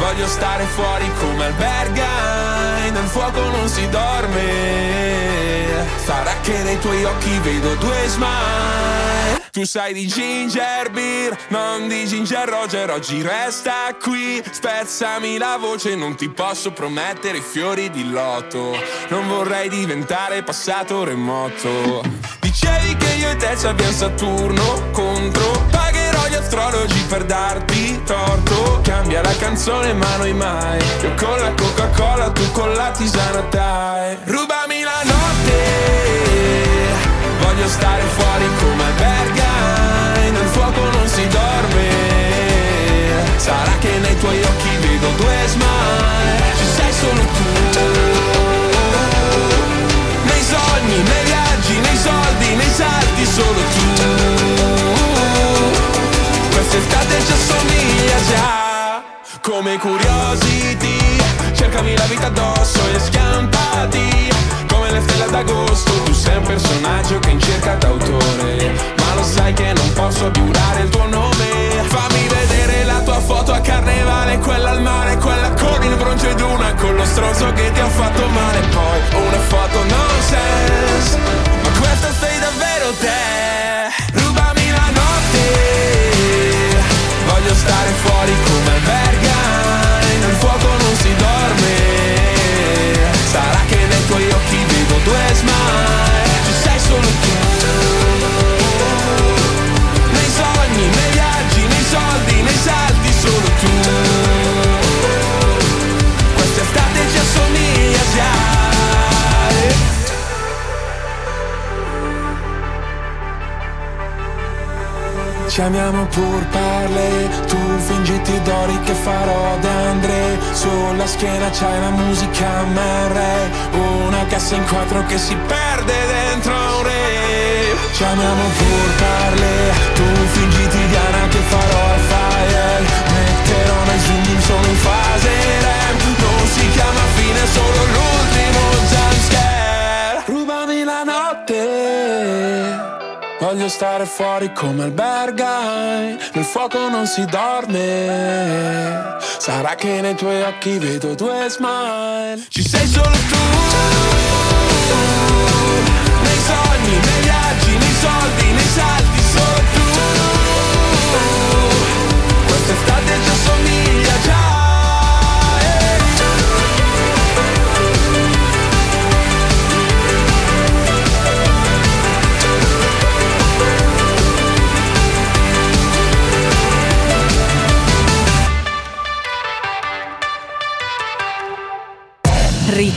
voglio stare fuori come alberga, nel fuoco non si dorme. Sarà che nei tuoi occhi vedo due smile. Tu sai di ginger beer, non di ginger roger, oggi resta qui. Spezzami la voce, non ti posso promettere i fiori di loto. Non vorrei diventare passato remoto. Dicevi che io e te ci abbiamo Saturno contro. Pagherò gli astrologi per darti torto. Cambia la canzone ma noi mai. Io con la Coca-Cola, tu con la tisana dai. Rubami. Voglio stare fuori come alberga. Nel fuoco non si dorme. Sarà che nei tuoi occhi vedo due smile. Ci sei solo tu. Nei sogni, nei viaggi, nei soldi, nei salti, solo tu. Quest'estate ci assomiglia già Come curiosity Cercami la vita addosso e schiampati Come le stelle d'agosto stronzo che ti ha fatto male. Poi una foto nonsense Ma Ci amiamo pur parle, tu fingiti d'ori che farò da Andre. Sulla schiena c'hai la musica MR Una cassa in quattro che si perde dentro un re. Ci amiamo pur parle, tu fingiti Diana che farò al fire Metterò nei zoom sono in fase REM. Non si chiama fine, solo l'ultimo jumpscare Voglio stare fuori come albergai Nel fuoco non si dorme. Sarà che nei tuoi occhi vedo due smile. Ci sei solo tu Nei sogni, nei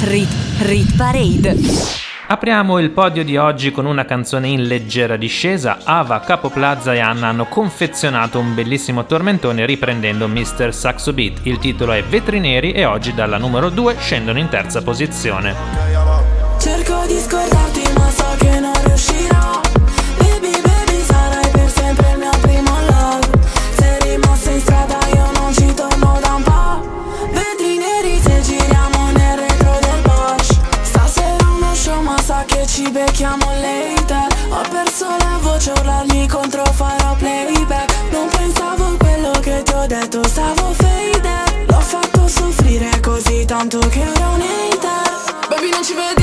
Rit Rit Parade. Apriamo il podio di oggi con una canzone in leggera discesa. Ava, Capo Plaza e Anna hanno confezionato un bellissimo tormentone riprendendo Mr. Saxo Beat. Il titolo è Vetri Neri e oggi dalla numero 2 scendono in terza posizione. Ci becchiamo later. Ho perso la voce urlarmi contro farò playback. Non pensavo a quello che ti ho detto stavo faded L'ho fatto soffrire così tanto che ero un hater. Baby non ci vediamo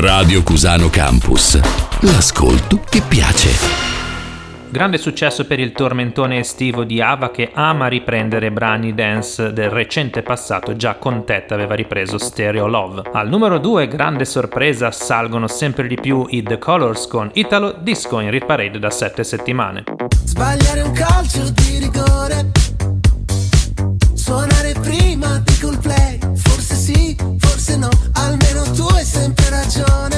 Radio Cusano Campus. L'ascolto che piace. Grande successo per il tormentone estivo di Ava che ama riprendere brani dance del recente passato, già con Tet aveva ripreso Stereo Love. Al numero 2, grande sorpresa, salgono sempre di più i The Colors con Italo Disco in Rit Parade da 7 settimane. Sbagliare un calcio di rigore Suonare prima di play Forse sì, forse no sempre ragione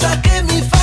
La cosa che mi fa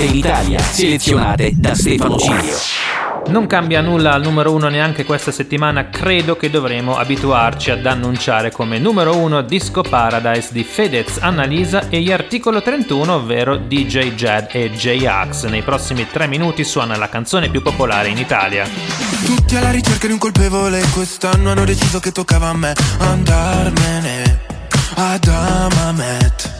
Suonate in Italia, selezionate da Stefano Cilio. Non cambia nulla al numero 1 neanche questa settimana, credo che dovremo abituarci ad annunciare come numero 1 Disco Paradise di Fedez, Annalisa e gli Articolo 31, ovvero DJ Jed e J-Ax. Nei prossimi 3 minuti suona la canzone più popolare in Italia. Tutti alla ricerca di un colpevole Quest'anno hanno deciso che toccava a me Andarmene ad Amamet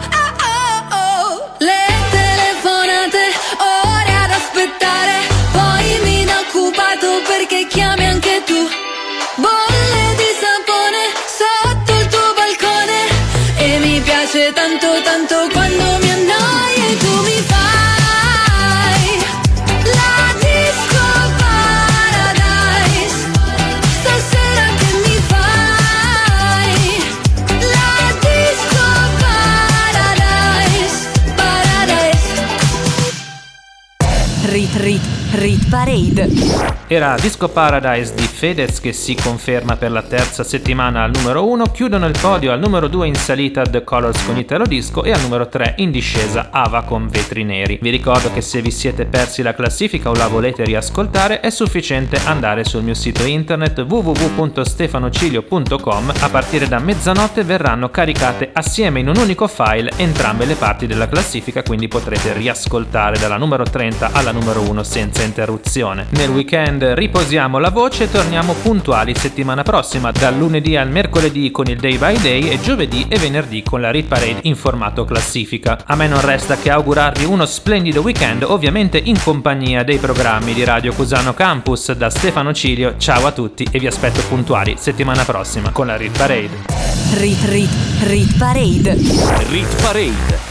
Rit Parade. Era Disco Paradise di Fedez che si conferma per la terza settimana al numero 1, chiudono il podio al numero 2 in salita The Colors con Italo Disco e al numero 3 in discesa Ava con Vetri Neri. Vi ricordo che se vi siete persi la classifica o la volete riascoltare è sufficiente andare sul mio sito internet www.stefanocilio.com a partire da mezzanotte verranno caricate assieme in un unico file entrambe le parti della classifica quindi potrete riascoltare dalla numero 30 alla numero 1 senza interruzione. Nel weekend riposiamo la voce e torniamo puntuali settimana prossima, dal lunedì al mercoledì con il Day by Day e giovedì e venerdì con la Rit Parade in formato classifica. A me non resta che augurarvi uno splendido weekend, ovviamente in compagnia dei programmi di Radio Cusano Campus. Da Stefano Cilio, ciao a tutti e vi aspetto puntuali settimana prossima con la Rit Parade. Rit Rit Rit Parade. Rit Parade.